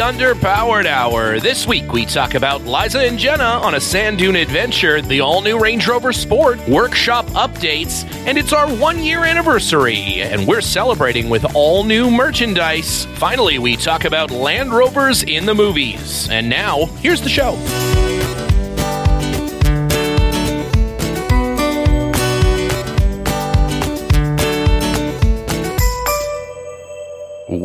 Underpowered Hour. This week we talk about Liza and Jenna on a sand dune adventure, the all new Range Rover Sport, workshop updates, and it's our one year anniversary, and we're celebrating with all new merchandise. Finally, we talk about Land Rovers in the movies. And now, here's the show.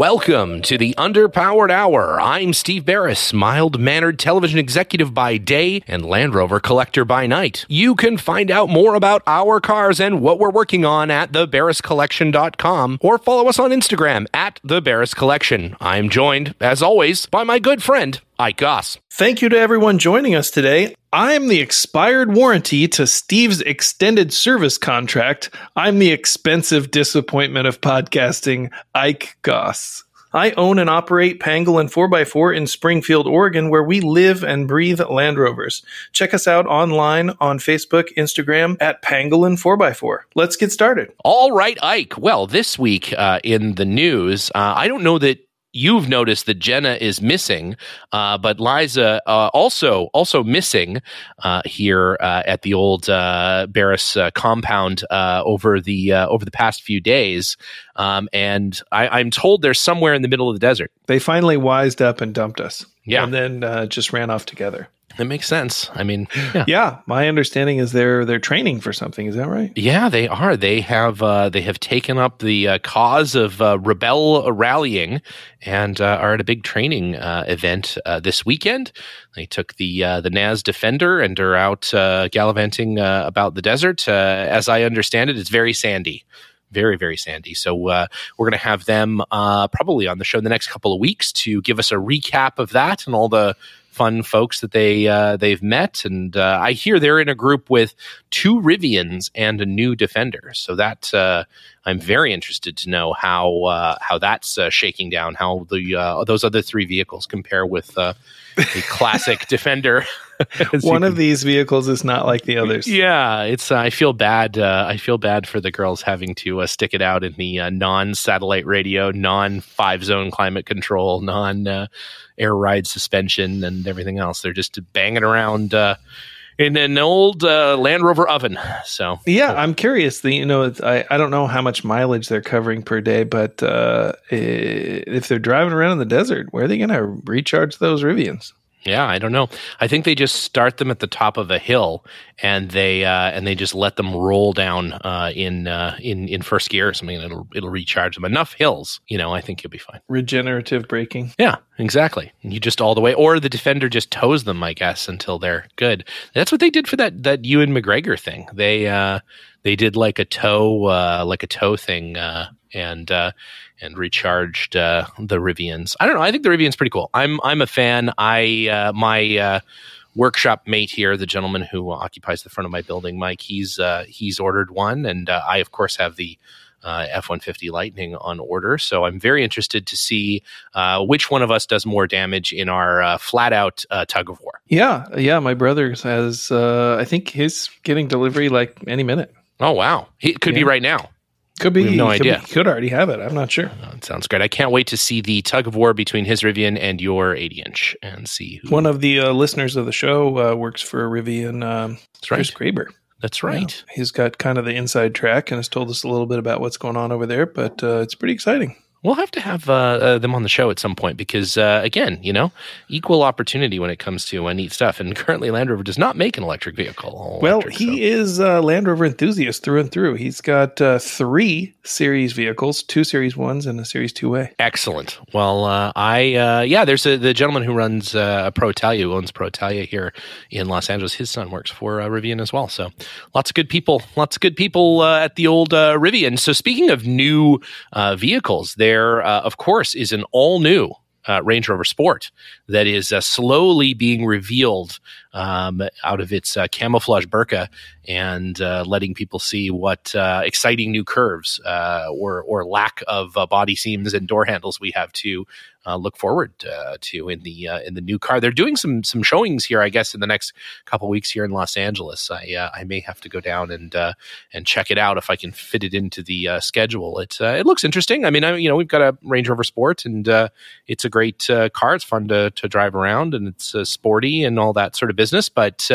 Welcome to the Underpowered Hour. I'm Steve Barris, mild mannered television executive by day and Land Rover collector by night. You can find out more about our cars and what we're working on at thebarriscollection.com or follow us on Instagram at the Barris Collection. I'm joined, as always, by my good friend, Ike Goss. Thank you to everyone joining us today. I'm the expired warranty to Steve's extended service contract. I'm the expensive disappointment of podcasting, Ike Goss. I own and operate Pangolin 4x4 in Springfield, Oregon, where we live and breathe Land Rovers. Check us out online on Facebook, Instagram at Pangolin 4x4. Let's get started. All right, Ike. Well, this week uh, in the news, uh, I don't know that you've noticed that Jenna is missing, uh, but Liza uh, also also missing uh, here uh, at the old uh, Barris uh, compound over the over the past few days. Um, and I, am told they're somewhere in the middle of the desert. They finally wised up and dumped us. Yeah, and then just ran off together. That makes sense. I mean, yeah. yeah. my understanding is they're they're training for something. Is that right? Yeah, they are. They have uh, they have taken up the uh, cause of uh, Rebelle rallying and uh, are at a big training uh, event uh, this weekend. They took the the NAS Defender and are out gallivanting about the desert. as I understand it, it's very sandy very very sandy so uh, we're going to have them uh, probably on the show in the next couple of weeks to give us a recap of that and all the fun folks that they uh, they've met, and uh, I hear they're in a group with two Rivians and a new Defender. So that uh, I'm very interested to know how uh, how that's uh, shaking down. How the uh, those other three vehicles compare with the classic Defender. One of these vehicles is not like the others. Yeah, it's. Uh, I feel bad. Uh, I feel bad for the girls having to uh, stick it out in the non-satellite radio, non-five zone climate control, non air ride suspension and everything else. They're just banging around uh, in an old uh, Land Rover oven. So yeah, I'm curious. The you know I I don't know how much mileage they're covering per day, but uh, if they're driving around in the desert, where are they going to recharge those Rivians? Yeah, I don't know. I think they just start them at the top of a hill, and they uh, and they just let them roll down uh, in uh, in in first gear or something. and it'll it'll recharge them enough hills. You know, I think you'll be fine. Regenerative braking. Yeah, exactly. You just all the way, or the defender just tows them, I guess, until they're good. That's what they did for that that Ewan McGregor thing. They uh, they did like a tow uh, like a tow thing uh, and uh, and recharged uh, the Rivians. I don't know. I think the Rivian's pretty cool. I'm I'm a fan. I uh, my uh, workshop mate here, the gentleman who occupies the front of my building, Mike. He's uh, he's ordered one, and uh, I of course have the. F one fifty Lightning on order, so I'm very interested to see which one of us does more damage in our flat out tug of war. Yeah, yeah. My brother has, I think he's getting delivery like any minute. Oh wow, it could yeah. be right now. Could be. no idea. Be, could already have it. I'm not sure. Oh, it sounds great. I can't wait to see the tug of war between his Rivian and your 80 inch and see who. One of the uh, listeners of the show uh, works for Rivian. Um, That's right. Chris Graber. That's right. Yeah. He's got kind of the inside track and has told us a little bit about what's going on over there, but uh, it's pretty exciting. We'll have to have uh, uh, them on the show at some point because, uh, again, you know, equal opportunity when it comes to uh, neat stuff. And currently, Land Rover does not make an electric vehicle. Well, electric, he so. is a Land Rover enthusiast through and through. He's got uh, three series vehicles, two series ones and a series 2A. Excellent. Well, uh, I, yeah, there's a, the gentleman who runs uh, Pro Italia, who owns Pro Italia here in Los Angeles. His son works for Rivian as well. So lots of good people, lots of good people at the old Rivian. So speaking of new vehicles, there, of course, course, is an all new uh, Range Rover Sport that is uh, slowly being revealed um, out of its uh, camouflage burqa and uh, letting people see what uh, exciting new curves uh, or or lack of body seams and door handles we have to uh, look forward uh, to in the uh, in the new car. They're doing some some showings here, I guess, in the next couple weeks here in Los Angeles. I uh, I may have to go down and uh, and check it out if I can fit it into the uh, schedule. It it looks interesting. I mean, I, you know, we've got a Range Rover Sport, and it's a great car. It's fun to to drive around, and it's sporty and all that sort of business. But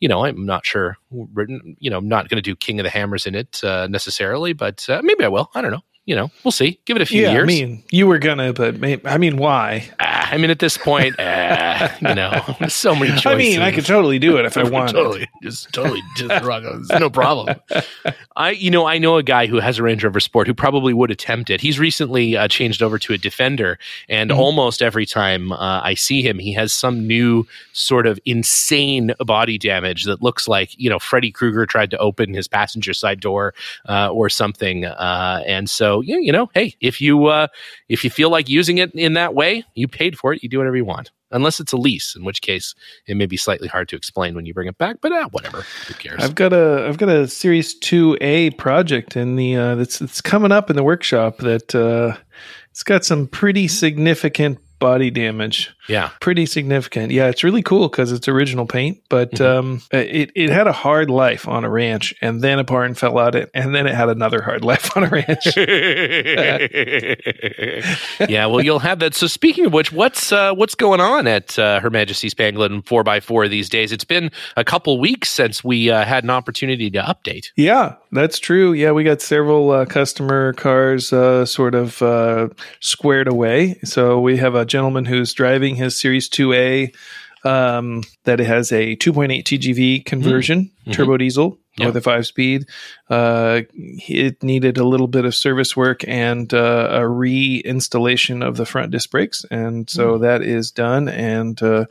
you know, I'm not sure. You know, I'm not going to do King of the Hammers in it necessarily, but maybe I will. I don't know. You know, we'll see. Give it a few yeah, years. I mean, you were gonna, but I mean, why? Ah, I mean, at this point, ah, you know, so many choices. I mean, I could totally do it if I wanted. totally, just totally, just rock. No problem. I, you know, I know a guy who has a Range Rover Sport who probably would attempt it. He's recently uh, changed over to a Defender, and Mhm. almost every time uh, I see him, he has some new sort of insane body damage that looks like you know Freddy Krueger tried to open his passenger side door uh, or something. Uh, and so, yeah, you know, hey, if you uh, if you feel like using it in that way, you paid for it. You do whatever you want. Unless it's a lease, in which case it may be slightly hard to explain when you bring it back. But uh, whatever, who cares? I've got a I've got a Series Two A project in the uh, that's it's coming up in the workshop that uh, it's got some pretty significant body damage. yeah, Pretty significant. Yeah, it's really cool because it's original paint, but Mhm. um, it it had a hard life on a ranch, and then a barn fell out it, and then it had another hard life on a ranch. yeah, well, you'll have that. So, speaking of which, what's uh, what's going on at uh, Her Majesty's Pangolin Four x Four these days? It's been a couple weeks since we uh, had an opportunity to update. Yeah, that's true. Yeah, we got several uh, customer cars uh, sort of uh, squared away. So we have a gentleman who's driving his Series 2A um, that has a 2.8 TGV conversion, Mhm. turbo diesel. Yeah. With a five speed, uh, it needed a little bit of service work and uh, a reinstallation of the front disc brakes, and so that is done. And uh,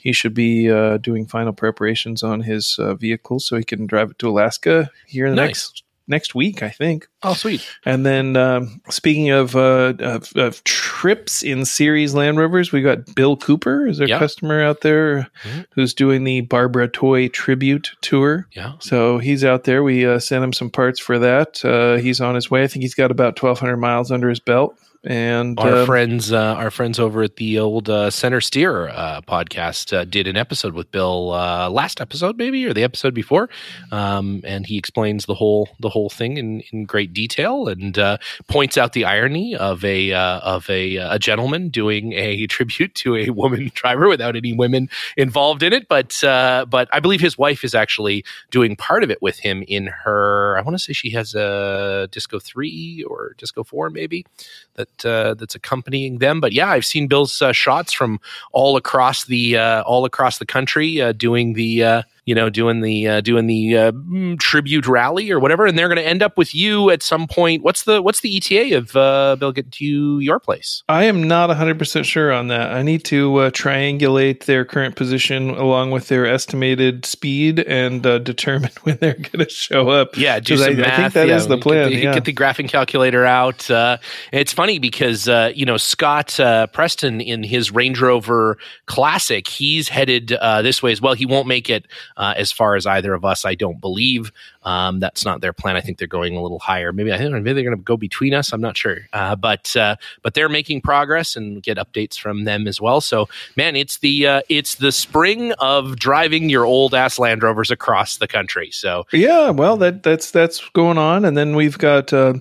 he should be uh, doing final preparations on his uh, vehicle so he can drive it to Alaska here in the Nice. next next week, I think. Oh, sweet. And then um, speaking of, uh, of of trips in series Land Rovers, we got Bill Cooper is a Yeah. customer out there Mhm. who's doing the Barbara Toy tribute tour. Yeah. So he's out there. We uh, sent him some parts for that. Uh, he's on his way. I think he's got about twelve hundred miles under his belt. And Our um, friends, uh, our friends over at the old uh, Center Steer uh, podcast uh, did an episode with Bill uh, last episode, maybe or the episode before, um, and he explains the whole the whole thing in, in great detail and uh, points out the irony of a uh, of a a gentleman doing a tribute to a woman driver without any women involved in it. But uh, but I believe his wife is actually doing part of it with him in her. I want to say she has a Disco three or Disco four, maybe that uh, that's accompanying them. But yeah, I've seen Bill's uh, shots from all across the uh, all across the country uh, doing the uh, you know doing the uh, doing the uh, mm, tribute rally or whatever, and they're going to end up with you at some point. What's the what's the ETA of uh, Bill getting to your place? I am not 100% sure on that. I need to uh, triangulate their current position along with their estimated speed and uh, determine when they're going to show up. Yeah, do some I- I think that yeah, is the get plan, the- yeah. Get the graphing calculator out. Uh, it's funny because uh, you know Scott uh, Preston in his Range Rover Classic, he's headed uh, this way as well. He won't make it uh, as far as either of us. I don't believe um, that's not their plan. I think they're going a little higher. Maybe I think maybe they're going to go between us. I'm not sure, uh, but uh, but they're making progress and get updates from them as well. So man, it's the uh, it's the spring of driving your old ass Land Rovers across the country. So Yeah, well, that that's that's going on, and then we've got uh,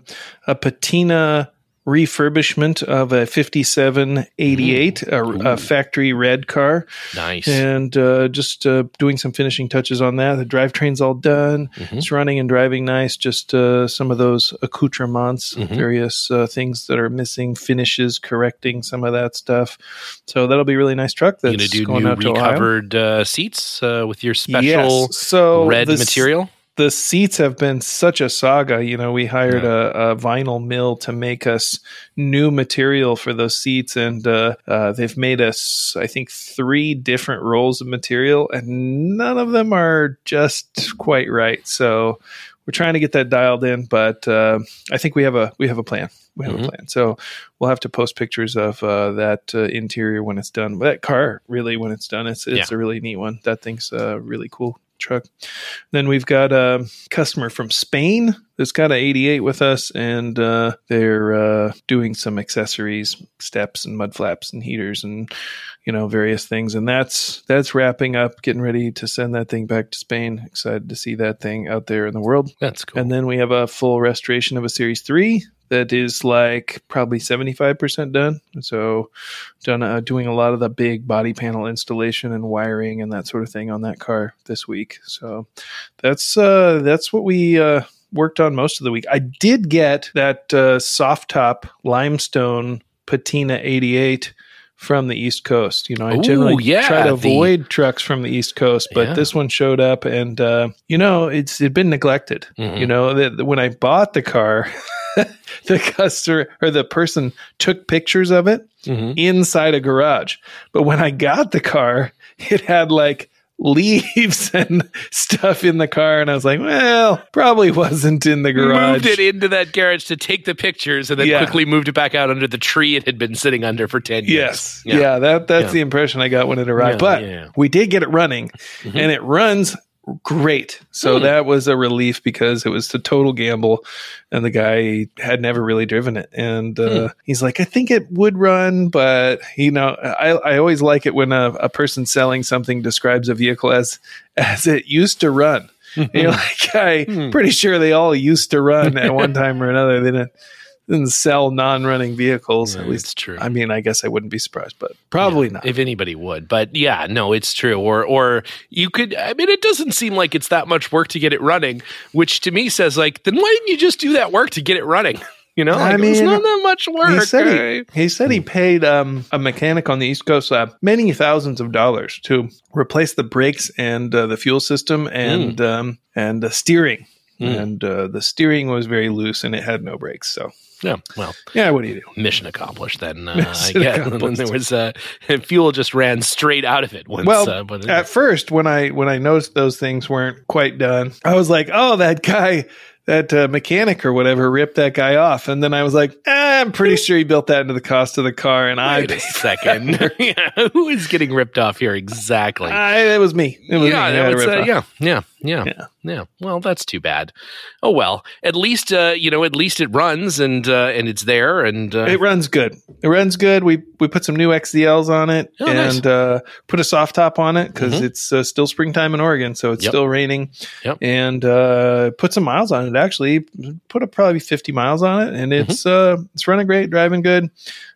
a patina refurbishment of a 5788, a, a factory red car, nice. and uh, just uh, doing some finishing touches on that. The drivetrain's all done; Mhm. it's running and driving nice. Just uh, some of those accoutrements, Mhm. various uh, things that are missing, finishes, correcting some of that stuff. So that'll be a really nice truck. You That's gonna do going out to recovered uh, seats uh, with your special Yes. So red material? The seats have been such a saga. You know, we hired a, a vinyl mill to make us new material for those seats, and uh, uh, they've made us, I think, three different rolls of material, and none of them are just quite right. So we're trying to get that dialed in, but uh, I think we have a we have a plan. We have Mhm. a plan. So we'll have to post pictures of uh, that uh, interior when it's done. That car, really, when it's done, it's it's Yeah. a really neat one. That thing's a really cool truck. Then we've got a customer from Spain that's got an 88 with us, and uh, they're uh, doing some accessories, steps and mud flaps and heaters and you know various things. And that's that's wrapping up, getting ready to send that thing back to Spain. Excited to see that thing out there in the world. That's cool. And then we have a full restoration of a Series 3 that is like probably 75% done. So, done uh, doing a lot of the big body panel installation and wiring and that sort of thing on that car this week. So, that's uh that's what we uh worked on most of the week. I did get that uh soft top limestone patina 88 from the East Coast. You know, I Ooh, generally yeah, try to the- avoid trucks from the East Coast, but Yeah. this one showed up, and uh, you know, it's it'd been neglected. Mhm. You know, that when I bought the car, the customer or the person took pictures of it Mhm. inside a garage, but when I got the car, it had like leaves and stuff in the car and I was like, well, probably wasn't in the garage. Moved it into that garage to take the pictures, and then Yeah. quickly moved it back out under the tree it had been sitting under for ten years. Yes. years. Yeah, that that's Yeah. the impression I got when it arrived. Yeah, but yeah. we did get it running Mhm. and it runs great. So Hmm. that was a relief because it was a total gamble and the guy had never really driven it. And uh, he's like, I think it would run, but you know, I, I always like it when a, a person selling something describes a vehicle as as it used to run. And you're like, I'm Hmm. pretty sure they all used to run at one time or another. They didn't, didn't sell non-running vehicles. Yeah, at least it's true. I mean, I guess I wouldn't be surprised, but probably not. if anybody would. But yeah, no, it's true. Or or you could. I mean, it doesn't seem like it's that much work to get it running, which to me says like, then why didn't you just do that work to get it running? You know, I like, it's not that much work. he said right? he, he said he paid um, a mechanic on the East Coast uh, many thousands of dollars to replace the brakes and uh, the fuel system and um, and the steering. Mm. And uh, the steering was very loose and it had no brakes. So yeah, well, yeah, what do you do? mission accomplished. Then uh, I Mission guess And then there was uh, fuel just ran straight out of it. Once, Well, uh, At first, when I when I noticed those things weren't quite done, I was like, "Oh, that guy, that uh, mechanic or whatever, ripped that guy off." And then I was like, eh, "I'm pretty sure he built that into the cost of the car." And I, wait a second, yeah, who is getting ripped off here exactly? I it was me. It was yeah, me. I that had to was, uh, yeah, yeah, yeah, Yeah. yeah, Well, that's too bad. Oh well, at least uh, you know, at least it runs and uh, and it's there and uh, It runs good. It runs good. We we put some new XDLs on it Oh, nice. and uh, put a soft top on it because Mhm. it's uh, still springtime in Oregon, so it's Yep. still raining. Yep. And uh, put some miles on it. Actually, put a, probably fifty miles on it, and Mm-hmm. it's uh, it's running great, driving good.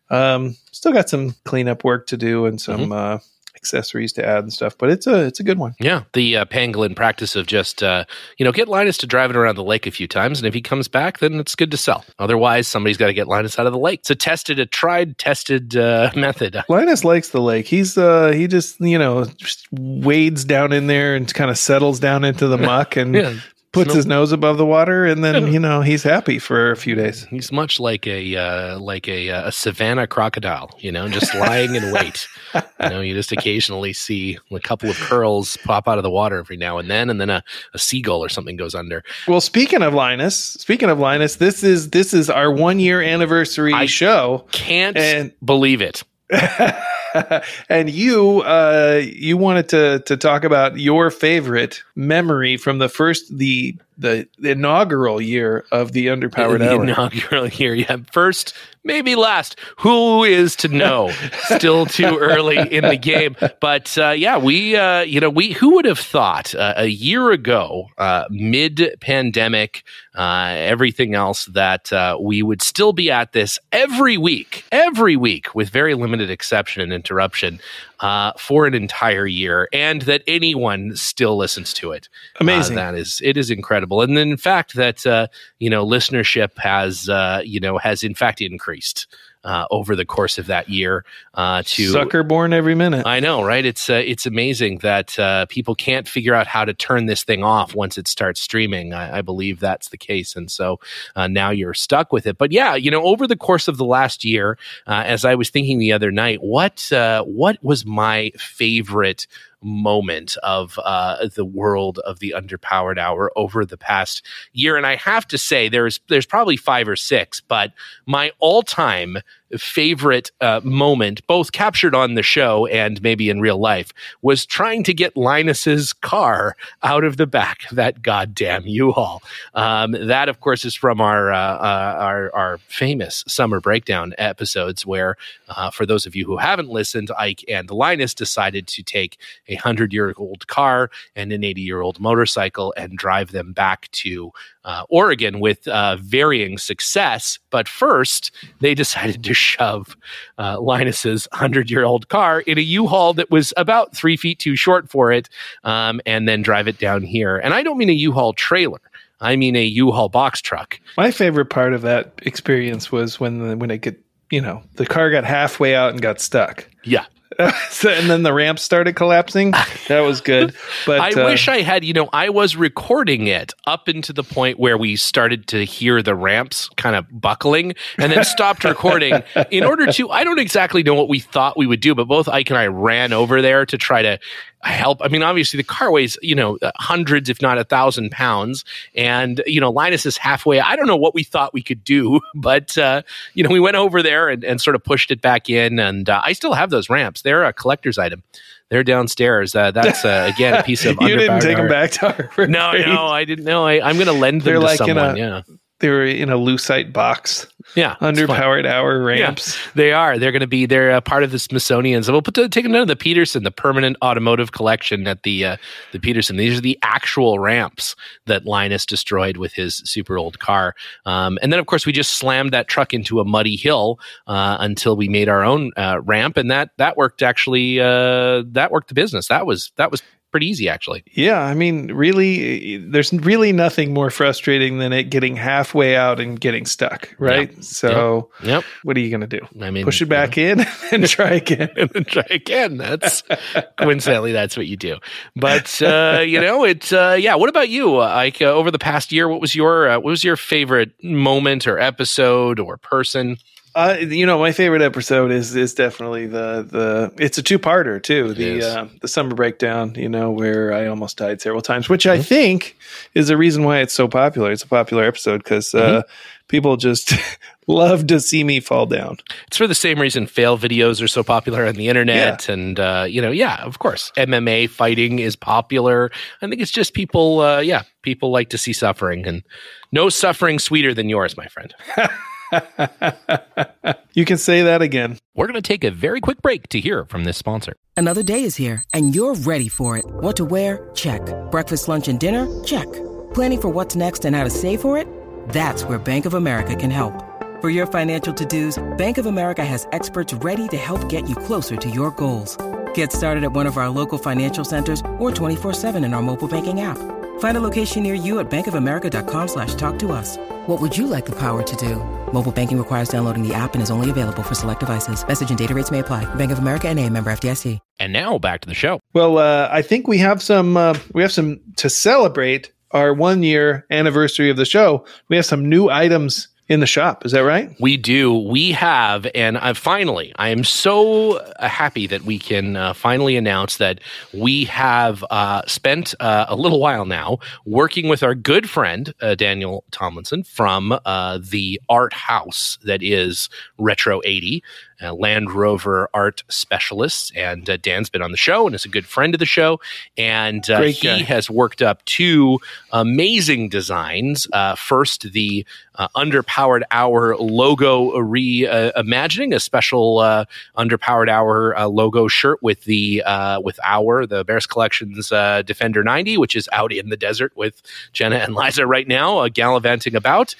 Um, still got some cleanup work to do and some Mm-hmm. uh, accessories to add and stuff, but it's a it's a good one. yeah, the uh, pangolin practice of just uh, you know get Linus to drive it around the lake a few times, and if he comes back, then it's good to sell. Otherwise, somebody's got to get Linus out of the lake. It's a tested, a tried, tested uh, method. Linus likes the lake. He's uh he just you know just wades down in there and kind of settles down into the muck and Yeah, puts Snow- his nose above the water and then you know he's happy for a few days. He's much like a uh, like a, uh, a savannah crocodile, you know, just lying in wait. You know, you just occasionally see a couple of curls pop out of the water every now and then, and then a, a seagull or something goes under. Well, speaking of Linus, speaking of Linus, this is this is our one year anniversary I- show, Can't And- believe it. and you uh you wanted to to talk about your favorite memory from the first the the, the inaugural year of the underpowered the hour. inaugural year. Yeah, first, maybe last. Who is to know? Still too early in the game, but uh, yeah, we uh, you know we who would have thought uh, a year ago, uh, mid pandemic, uh, everything else that uh, we would still be at this every week, every week with very limited exception and interruption uh, for an entire year, and that anyone still listens to it. Amazing. Uh, that is, it is incredible, and then in fact that uh, you know listenership has uh, you know has in fact increased uh, over the course of that year uh, to Sucker born every minute. I know, right? It's uh, it's amazing that uh, people can't figure out how to turn this thing off once it starts streaming. I, I believe that's the case, and so uh, now you're stuck with it. But yeah, you know, over the course of the last year, uh, as I was thinking the other night, what uh, what was my favorite moment of uh, the world of the underpowered hour over the past year? And I have to say, there's there's probably five or six, but my all time favorite uh, moment, both captured on the show and maybe in real life, was trying to get Linus's car out of the back of that goddamn U-Haul. Um, that, of course, is from our, uh, uh, our our famous summer breakdown episodes, where uh, for those of you who haven't listened, Ike and Linus decided to take a hundred-year-old car and an eighty-year-old motorcycle and drive them back to uh, Oregon with uh, varying success. But first, they decided to shove uh, Linus's 100 year old car in a U Haul that was about three feet too short for it um, and then drive it down here. And I don't mean a U Haul trailer. I mean a U-Haul box truck. My favorite part of that experience was when the, when it get you know the car got halfway out and got stuck. Yeah, so, and then the ramp started collapsing. That was good. But I uh, wish I had, you know, I was recording it up into the point where we started to hear the ramps kind of buckling and then stopped recording in order to, I don't exactly know what we thought we would do, but both Ike and I ran over there to try to help. I mean, obviously the car weighs, you know, hundreds, if not a thousand pounds. And, you know, Linus is halfway. I don't know what we thought we could do, but, uh, you know, we went over there and, and sort of pushed it back in. And uh, I still have those ramps. They're a collector's item. They're downstairs. Uh, that's uh, again a piece of. you didn't take them back to Harvard. No, no, I didn't know. I, am going to lend them They're to like someone. A, yeah, they were in a lucite box. Yeah, underpowered hour ramps. Yeah, they are. They're going to be. They're a part of the Smithsonian. So we'll put the, take them down to the Petersen, the permanent automotive collection at the uh, the Petersen. These are the actual ramps that Linus destroyed with his super old car. Um, and then of course we just slammed that truck into a muddy hill uh, until we made our own uh, ramp, and that that worked actually. Uh, that worked the business. That was that was pretty easy actually. Yeah, I mean, really, there's really nothing more frustrating than it getting halfway out and getting stuck, right? Yep. So, yep. yep. what are you going to do? I mean, push it back yeah. in and try again, and then try again. That's coincidentally that's what you do. But uh, you know, it's uh, yeah. What about you, Ike? Uh, over the past year, what was your uh, what was your favorite moment or episode or person? Uh, you know, my favorite episode is is definitely the the. It's a two parter too. It the uh, the summer breakdown. You know, where I almost died several times, which mm-hmm. I think is the reason why it's so popular. It's a popular episode because uh, mm-hmm. people just love to see me fall down. It's for the same reason fail videos are so popular on the internet, yeah. and uh, you know, yeah, of course, MMA fighting is popular. I think it's just people, uh, yeah, people like to see suffering, and no suffering sweeter than yours, my friend. you can say that again. We're going to take a very quick break to hear from this sponsor. Another day is here, and you're ready for it. What to wear? Check. Breakfast, lunch, and dinner? Check. Planning for what's next and how to save for it? That's where Bank of America can help. For your financial to dos, Bank of America has experts ready to help get you closer to your goals. Get started at one of our local financial centers or 24 7 in our mobile banking app. Find a location near you at bankofamerica.com slash talk to us. What would you like the power to do? Mobile banking requires downloading the app and is only available for select devices. Message and data rates may apply. Bank of America and a member FDIC. And now back to the show. Well, uh, I think we have some, uh, we have some to celebrate our one year anniversary of the show. We have some new items in the shop. Is that right? We do. We have, and uh, finally, I am so uh, happy that we can uh, finally announce that we have uh, spent uh, a little while now working with our good friend Daniel Tomlinson from the art house that is Retro 80 uh, Land Rover art specialist. And uh, Dan's been on the show and is a good friend of the show. And uh, he guy. has worked up two amazing designs. Uh, first, the uh, underpowered hour logo reimagining, a special uh, underpowered hour logo shirt with the with hour the Barris Collection's Defender 90, which is out in the desert with Jenna and Liza right now, gallivanting about.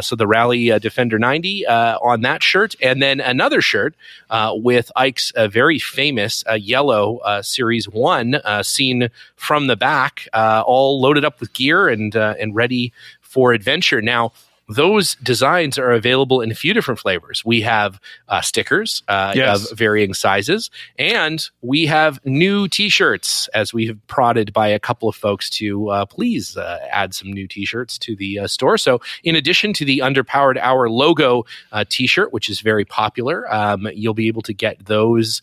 so the Rally Defender 90 on that shirt, and then another shirt shirt uh, with Ike's uh, very famous uh, yellow uh, Series 1 uh, seen from the back, all loaded up with gear and, and ready for adventure. Now, those designs are available in a few different flavors. We have uh, stickers uh, yes. of varying sizes, and we have new T-shirts. As we have prodded by a couple of folks to uh, please uh, add some new T-shirts to the uh, store. So, in addition to the Underpowered Hour logo uh, T-shirt, which is very popular, um, you'll be able to get those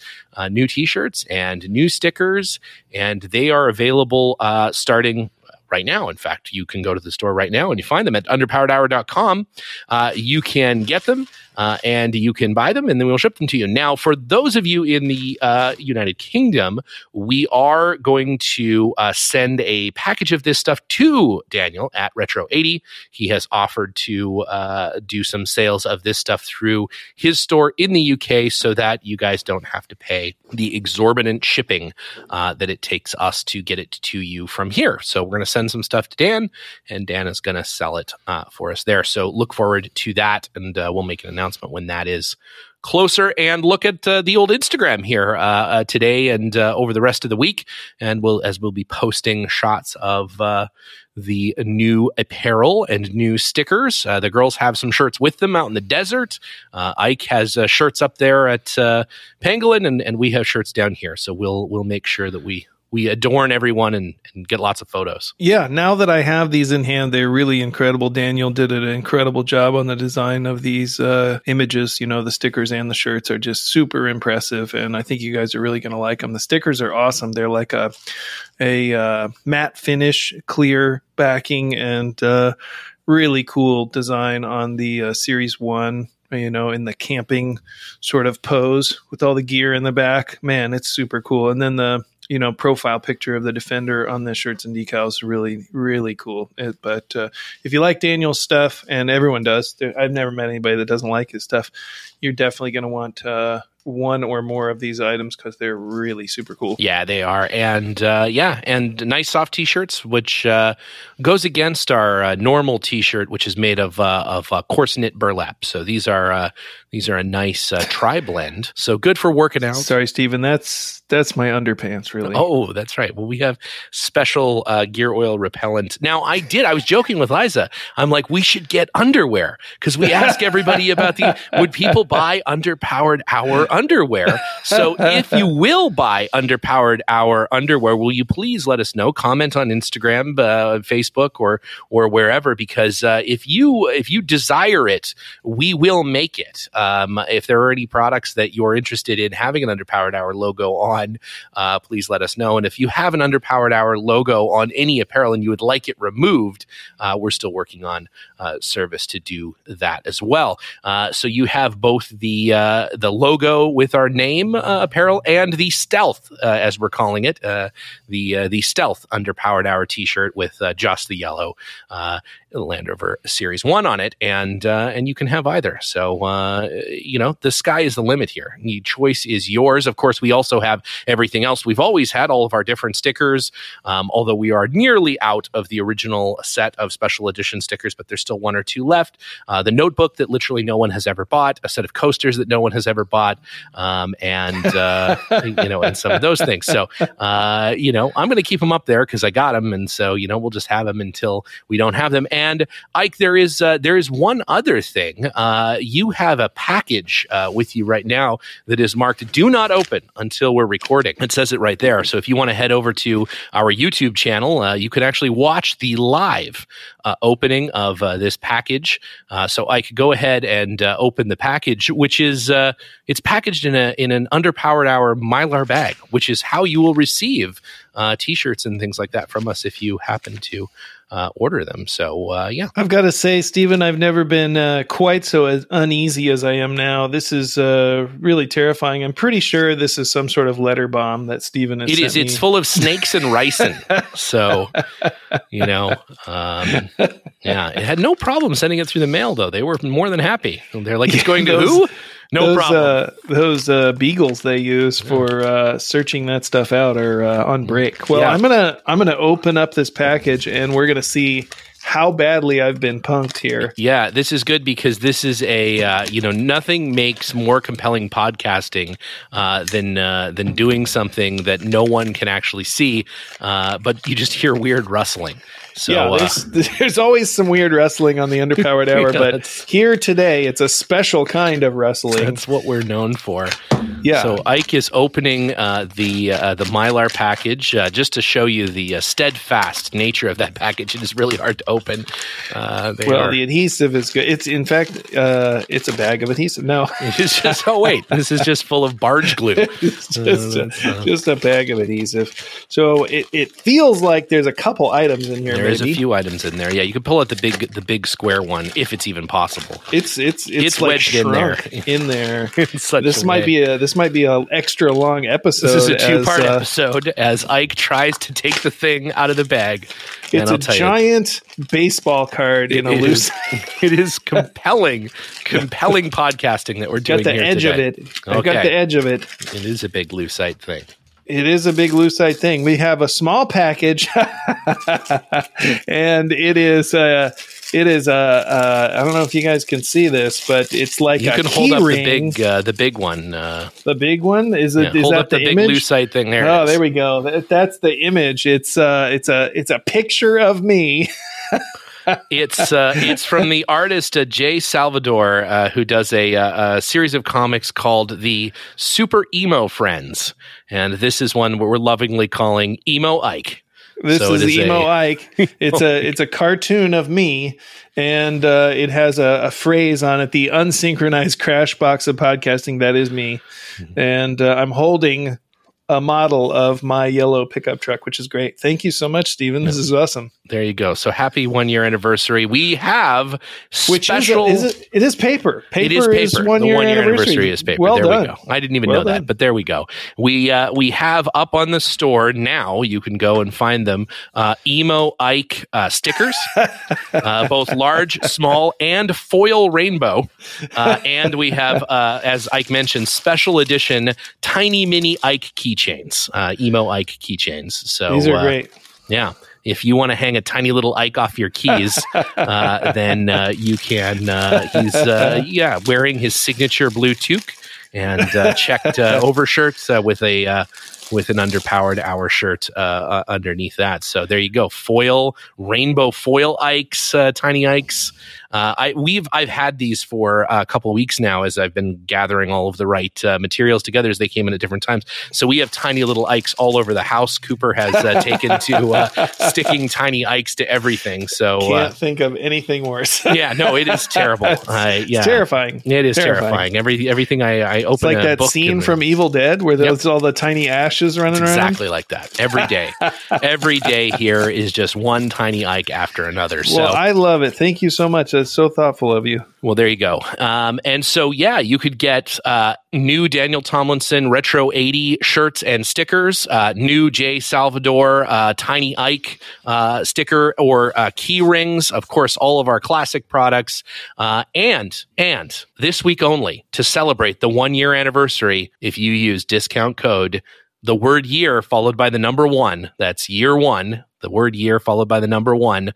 new T-shirts and new stickers, and they are available starting right now. In fact, you can go to the store right now and you find them at underpoweredhour.com. Uh, you can get them uh, and you can buy them, and then we'll ship them to you. Now, for those of you in the uh, United Kingdom, we are going to uh, send a package of this stuff to Daniel at Retro 80. He has offered to uh, do some sales of this stuff through his store in the UK so that you guys don't have to pay the exorbitant shipping uh, that it takes us to get it to you from here. So we're going to send some stuff to Dan, and Dan is going to sell it uh, for us there. So look forward to that, and we'll make an announcement when that is closer and look at uh, the old Instagram here uh, uh, today and uh, over the rest of the week. And we'll as we'll be posting shots of uh, the new apparel and new stickers. Uh, the girls have some shirts with them out in the desert. Ike has shirts up there at Pangolin, and, and we have shirts down here. So we'll we'll make sure that we we adorn everyone and, and, get lots of photos. Yeah, now that I have these in hand, they're really incredible. Daniel did an incredible job on the design of these uh, images. You know, the stickers and the shirts are just super impressive, and I think you guys are really going to like them. The stickers are awesome. They're like a a uh, matte finish, clear backing, and uh, really cool design on the uh, Series One you know, in the camping sort of pose with all the gear in the back. Man, it's super cool. And then the you know profile picture of the defender on the shirts and decals really really cool it, but uh, if you like daniel's stuff and everyone does i've never met anybody that doesn't like his stuff you're definitely going to want uh, one or more of these items because they're really super cool. Yeah, they are, and uh, yeah, and nice soft t-shirts, which uh, goes against our uh, normal t-shirt, which is made of uh, of coarse knit burlap. So these are these are a nice tri blend. So good for working out. Sorry, Stephen, that's that's my underpants, really. Oh, that's right. Well, we have special gear oil repellent. Now, I did. I was joking with Liza. I'm like, we should get underwear because we ask everybody about the would people buy underpowered hour underwear. So if you will buy underpowered hour underwear, will you please let us know? Comment on Instagram, uh, Facebook, or or wherever. Because uh, if you if you desire it, we will make it. Um, if there are any products that you're interested in having an underpowered hour logo on, uh, please let us know. And if you have an underpowered hour logo on any apparel and you would like it removed, uh, we're still working on uh, service to do that as well. Uh, so you have both the the logo with our name uh, apparel and the stealth, uh, as we're calling it, uh, the uh, the stealth underpowered hour T-shirt with uh, just the yellow Land Rover Series One on it, and and you can have either. So you know the sky is the limit here. The choice is yours. Of course, we also have everything else. We've always had all of our different stickers, um, although we are nearly out of the original set of special edition stickers, but there's still one or two left. the notebook that literally no one has ever bought, a set of coasters that no one has ever bought, um, and uh, you know, and some of those things. So, uh, you know, I'm going to keep them up there because I got them, and so you know, we'll just have them until we don't have them. And Ike, there is uh, there is one other thing. Uh, you have a package uh, with you right now that is marked "Do not open" until we're recording. It says it right there. So if you want to head over to our YouTube channel, uh, you can actually watch the live opening of this package. so I could go ahead and open the package, which is it's packaged in a in an underpowered hour mylar bag, which is how you will receive uh, t-shirts and things like that from us if you happen to uh, order them. So uh, yeah, I've got to say, Stephen, I've never been uh, quite so as uneasy as I am now. This is uh, really terrifying. I'm pretty sure this is some sort of letter bomb that Stephen has. It is. Me. It's full of snakes and ricin. so you know, um, yeah, it had no problem sending it through the mail though. They were more than happy. They're like, it's going to Those, who? No those, problem. Uh, those uh, beagles they use for uh, searching that stuff out are uh, on break. Well, yeah. I'm gonna I'm gonna open up this package and we're gonna see how badly I've been punked here. Yeah, this is good because this is a uh, you know nothing makes more compelling podcasting uh, than uh, than doing something that no one can actually see, uh, but you just hear weird rustling. So yeah, uh, there's, there's always some weird wrestling on the underpowered hour, yeah, but here today it's a special kind of wrestling. That's what we're known for. Yeah. So Ike is opening uh, the uh, the Mylar package uh, just to show you the uh, steadfast nature of that package. It is really hard to open. Uh, well, are- the adhesive is good. It's in fact, uh, it's a bag of adhesive. No, it's just oh wait, this is just full of barge glue. just, Uh, a, uh, just a bag of adhesive. So it, it feels like there's a couple items in here. There is a few items in there. Yeah, you can pull out the big the big square one if it's even possible. It's it's it's, It's like wedged in there. in there. This might way. be a this might be a extra long episode. This is a two part uh, episode as Ike tries to take the thing out of the bag. It's a tell you, giant baseball card in a loose. it is compelling, compelling podcasting that we're doing Got the edge today. of it. I got the edge of it. It is a big lucite thing. It is a big lucite thing. We have a small package, and it is uh, it is uh, uh, I don't know if you guys can see this, but it's like You a can hold up ring. the big, uh, the big one. Uh, the big one is it? yeah, is hold that up the, the, big image? lucite thing. There. oh, there we go. That, that's the image. It's uh, it's a it's a picture of me. It's uh, it's from the artist uh, Jay Salvador, uh, who does a, uh, a series of comics called the Super Emo Friends, and this is one we're lovingly calling Emo Ike. This So is, is emo a- Ike. It's a it's a cartoon of me, and uh, it has a, a phrase on it: "The unsynchronized crash box of podcasting." That is me, Mm-hmm. and uh, I'm holding a model of my yellow pickup truck, which is great. Thank you so much, Stephen. This is awesome. There you go. So happy one year anniversary. We have Which special. is, a, is it, it is paper. Paper it is paper. is one the year one year anniversary. anniversary is paper. Well there done. we go. I didn't even Well know done. that, but there we go. We uh, we have up on the store now. You can go and find them. Uh, emo Ike uh, stickers, uh, both large, small, and foil rainbow. Uh, and we have, uh, as Ike mentioned, special edition tiny mini Ike keychains, uh, emo Ike keychains. So These are uh, great. yeah. If you want to hang a tiny little Ike off your keys, uh, then uh, you can. Uh, he's uh, yeah wearing his signature blue toque and uh, checked uh, overshirts uh, with a uh, with an underpowered hour shirt uh, uh, underneath that. So there you go, foil rainbow foil Ikes, uh, tiny Ikes. Uh, I we've I've had these for a couple of weeks now as I've been gathering all of the right uh, materials together as they came in at different times. So we have tiny little Ikes all over the house. Cooper has uh, taken to uh, sticking tiny Ikes to everything. So Can't think of anything worse. yeah, no, it is terrible. Uh, yeah, It's terrifying. It is terrifying. Terrifying. Every everything I, I open It's like a that book scene from Evil Dead where there's all the tiny ashes running It's around. exactly like that every day. every day here is just one tiny Ike after another. So Well, I love it. Thank you so much. That's so thoughtful of you. Well, there you go. Um, and so, yeah, you could get uh, new Daniel Tomlinson Retro 80 shirts and stickers, uh, new Jay Salvador uh, Tiny Ike uh, sticker or uh, key rings. Of course, all of our classic products. Uh, and, and this week only to celebrate the one year anniversary, if you use discount code the word year followed by the number one, that's year one, the word year followed by the number one,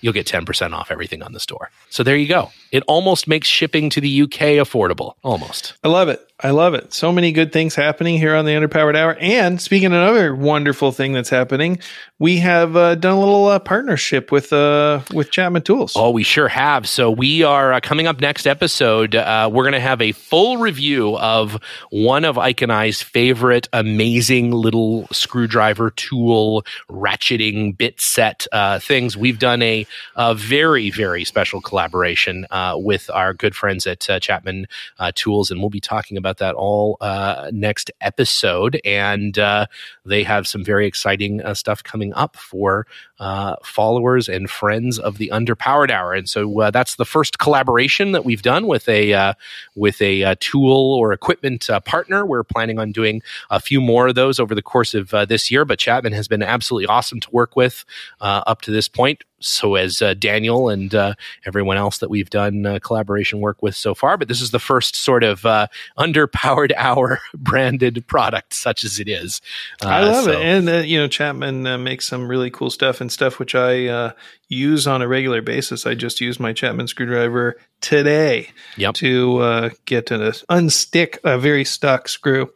you'll get 10% off everything on the store. So there you go. It almost makes shipping to the UK affordable. Almost. I love it. I love it. So many good things happening here on the Underpowered Hour. And speaking of another wonderful thing that's happening, we have uh, done a little uh, partnership with uh, with Chapman Tools. Oh, we sure have. So we are uh, coming up next episode. Uh, we're going to have a full review of one of Ike and I's favorite amazing little screwdriver tool ratcheting bit set uh, things. We've done a, a very very special collaboration uh, with our good friends at uh, Chapman uh, Tools, and we'll be talking about that all uh, next episode. And uh, they have some very exciting uh, stuff coming up for uh, followers and friends of the Underpowered Hour. And so uh, that's the first collaboration that we've done with a uh, with a uh, tool or equipment uh, partner. We're planning on doing a few more of those over the course of uh, this year. But Chapman has been absolutely awesome to work with uh, up to this point. So as uh, Daniel and uh, everyone else that we've done uh, collaboration work with so far. But this is the first sort of uh, Underpowered Hour branded product, such as it is. Uh, I love so- it. And, uh, you know, Chapman uh, makes some really cool stuff and stuff which I uh, use on a regular basis. I just used my Chapman screwdriver today Yep. to uh, get to unstick a very stuck screw.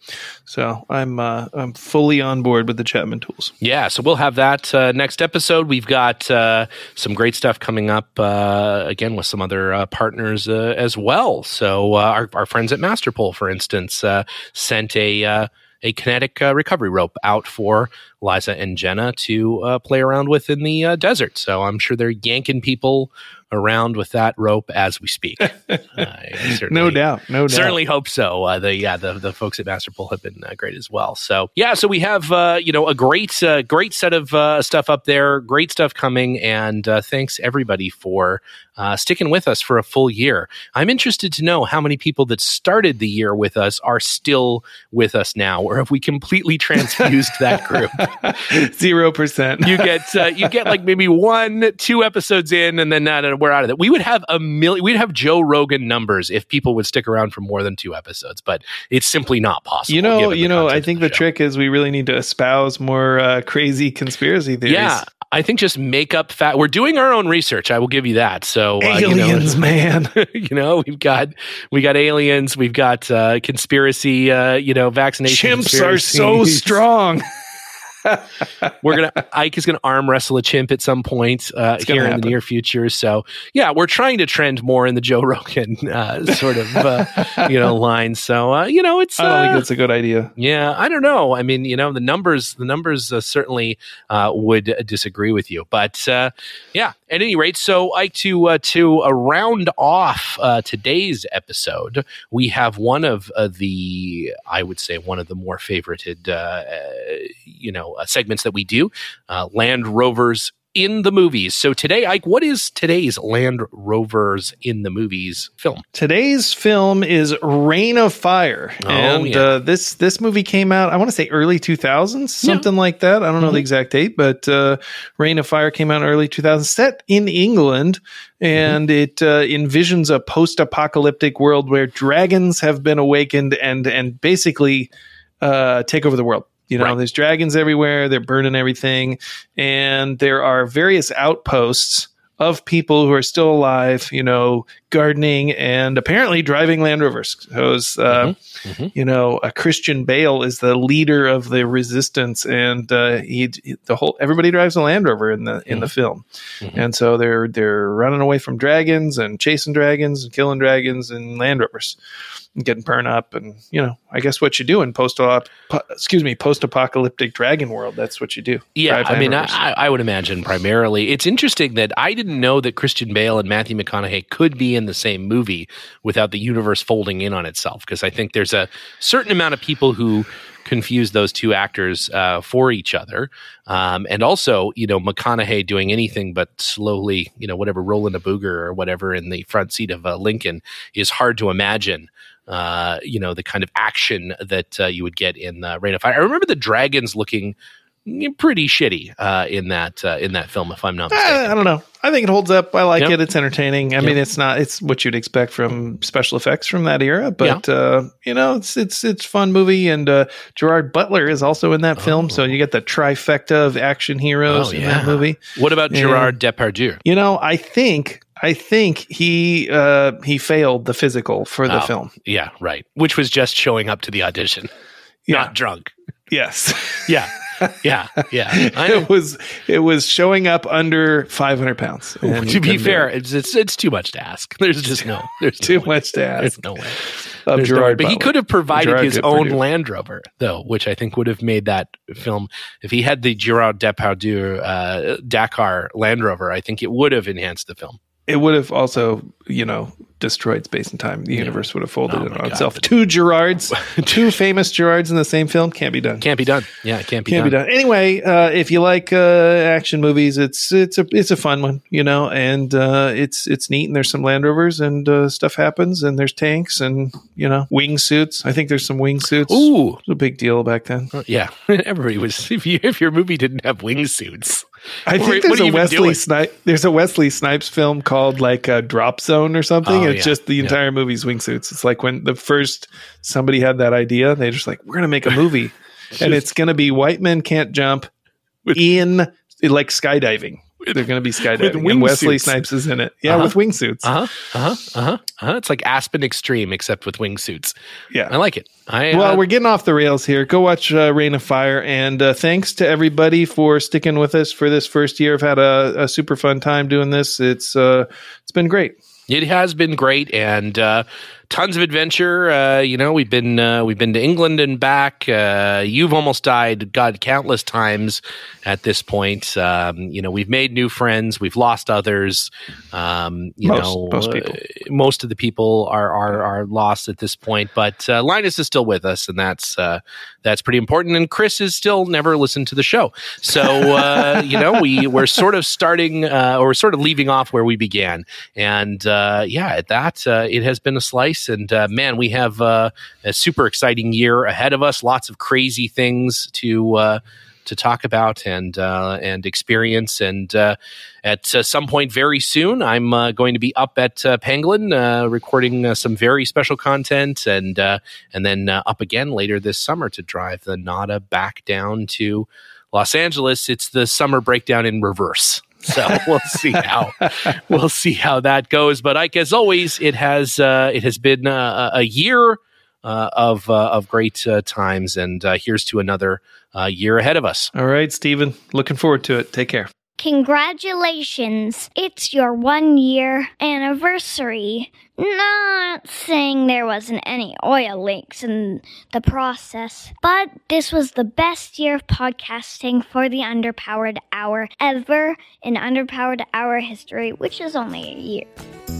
So I'm uh, I'm fully on board with the Chapman tools. Yeah, so we'll have that uh, next episode. We've got uh, some great stuff coming up uh, again with some other uh, partners uh, as well. So uh, our, our friends at Master Pull, for instance, uh, sent a uh, a kinetic uh, recovery rope out for Liza and Jenna to uh, play around with in the uh, desert. So I'm sure they're yanking people around with that rope as we speak. No doubt, no doubt. Certainly hope so. Uh, the yeah, the the folks at Master Pull have been uh, great as well. So yeah, so we have uh, you know a great uh, great set of uh, stuff up there, great stuff coming, and uh, thanks everybody for uh, sticking with us for a full year. I'm interested to know how many people that started the year with us are still with us now, or have we completely transfused that group? Zero percent. You get uh, you get like maybe one, two episodes in, and then uh, we're out of it. We would have a million. We'd have Joe Rogan numbers if people would stick around for more than two episodes, but it's simply not possible. You know, you know. I think the show. trick is we really need to espouse more uh, crazy conspiracy theories. Yeah, I think just make up fact. We're doing our own research. I will give you that. So uh, you know, aliens, man. you know, we've got we got aliens, we've got uh, conspiracy. Uh, you know, vaccination. Chimps are so strong. We're gonna Ike is gonna arm wrestle a chimp at some point uh, It's here in the near future. So yeah, we're trying to trend more in the Joe Rogan uh, sort of uh, you know line. So uh, you know, it's I don't uh, think that's a good idea. yeah, I don't know. I mean, you know, the numbers, the numbers uh, certainly uh, would disagree with you, but uh, yeah. At any rate, so Ike, to uh, to uh, round off uh, today's episode, we have one of uh, the, I would say, one of the more favorited, uh, uh, you know, uh, segments that we do, Land Rovers in the movies. So today, Ike, what is today's Land Rovers in the movies film? Today's film is Reign of Fire, Oh, and yeah. uh, this this movie came out. I want to say early two thousands, something like that. I don't know Mm-hmm. the exact date, but uh, Reign of Fire came out early two thousand, set in England, and Mm-hmm. it uh, envisions a post apocalyptic world where dragons have been awakened and and basically uh, take over the world. You know, Right. there's dragons everywhere. They're burning everything, and there are various outposts of people who are still alive. You know, gardening and apparently driving Land Rovers. So, uh, Mhm. you know, a Christian Bale is the leader of the resistance, and uh, he, the whole everybody drives a Land Rover in the in the film, Mhm. and so they're they're running away from dragons and chasing dragons and killing dragons and Land Rovers. And getting burned up, and you know, I guess what you do in post excuse me post apocalyptic dragon world, that's what you do. Yeah, I mean, I, I would imagine primarily. It's interesting that I didn't know that Christian Bale and Matthew McConaughey could be in the same movie without the universe folding in on itself. Because I think there's a certain amount of people who confuse those two actors uh, for each other, um, and also, you know, McConaughey doing anything but slowly, you know, whatever rolling a booger or whatever in the front seat of uh, Lincoln is hard to imagine uh, you know, the kind of action that uh, you would get in uh, Reign of Fire. I remember the dragons looking pretty shitty uh, in that uh, in that film, if I'm not I mistaken. don't know. I think it holds up. I like Yep. it. It's entertaining. I mean, it's not. It's what you'd expect from special effects from that era, but uh, you know, it's it's it's fun movie. And uh, Gerard Butler is also in that film, so you get the trifecta of action heroes Oh, in yeah. that movie. What about Yeah. Gerard Depardieu? You know, I think I think he uh, he failed the physical for the Oh. film. Yeah, right. Which was just showing up to the audition, Yeah. not drunk. Yes, Yeah, yeah, yeah. It was it was showing up under five hundred pounds. And to be fair, it's, it's it's too much to ask. There's just no. There's too no much to ask. There's no way. Of There's no way. Gerard but he could have provided Gerard his own Depardieu. Land Rover, though, which I think would have made that film. If he had the Gerard Depardieu uh, Dakar Land Rover, I think it would have enhanced the film. It would have also, you know, destroyed space and time. The universe would have folded Oh in on God. itself. Two Gerards, two famous Gerards in the same film can't be done. Can't be done. Yeah, it can't be Can't done. be done. Anyway, uh, if you like uh, action movies, it's it's a it's a fun one, you know, and uh, it's it's neat. And there's some Land Rovers and uh, stuff happens, and there's tanks and you know wingsuits. I think there's some wingsuits. Ooh, It was a big deal back then. Uh, yeah. Everybody was. If you if your movie didn't have wingsuits, I What think there's a Wesley? Snipes. There's a Wesley Snipes film called like uh, Drop Zone or something. Oh, it's yeah. just the Yeah. entire movie's wingsuits. It's like when the first somebody had that idea, they're just like we're gonna make a movie, and it's gonna be white men can't jump in like skydiving. They're going to be skydiving. and Wesley Snipes is in it. Yeah, Uh-huh. with wingsuits. Uh huh. Uh huh. Uh huh. Uh-huh. It's like Aspen Extreme, except with wingsuits. Yeah. I like it. I Well, uh, we're getting off the rails here. Go watch uh, Reign of Fire, and uh, thanks to everybody for sticking with us for this first year. I've had a, a super fun time doing this. It's uh, it's been great. It has been great and uh, tons of adventure. Uh, you know, we've been uh, we've been to England and back. Uh, you've almost died, God, countless times at this point. Um, you know, we've made new friends. We've lost others. Um, you Most- know, most people. uh, most of the people are are are lost at this point. But uh, Linus is still with us, and that's uh, that's pretty important. And Chris is still never listened to the show, so uh, you know, we we're sort of starting uh, or we're sort of leaving off where we began. And uh, yeah, at that, uh, it has been a slice. And uh, man, we have uh, a super exciting year ahead of us. Lots of crazy things to uh, to talk about and uh, and experience. And uh, at uh, some point very soon, I'm uh, going to be up at uh, Pangolin uh, recording some very special content, and and then up again later this summer to drive the Nada back down to Los Angeles. It's the summer breakdown in reverse. So we'll see how we'll see how that goes. But Ike, as always, it has uh, it has been uh, a year uh, of uh, of great uh, times, and uh, here's to another year ahead of us. All right, Stephen. Looking forward to it. Take care. Congratulations! It's your one year anniversary. Not saying there wasn't any oil leaks in the process, but this was the best year of podcasting for the Underpowered Hour ever in Underpowered Hour history, which is only a year.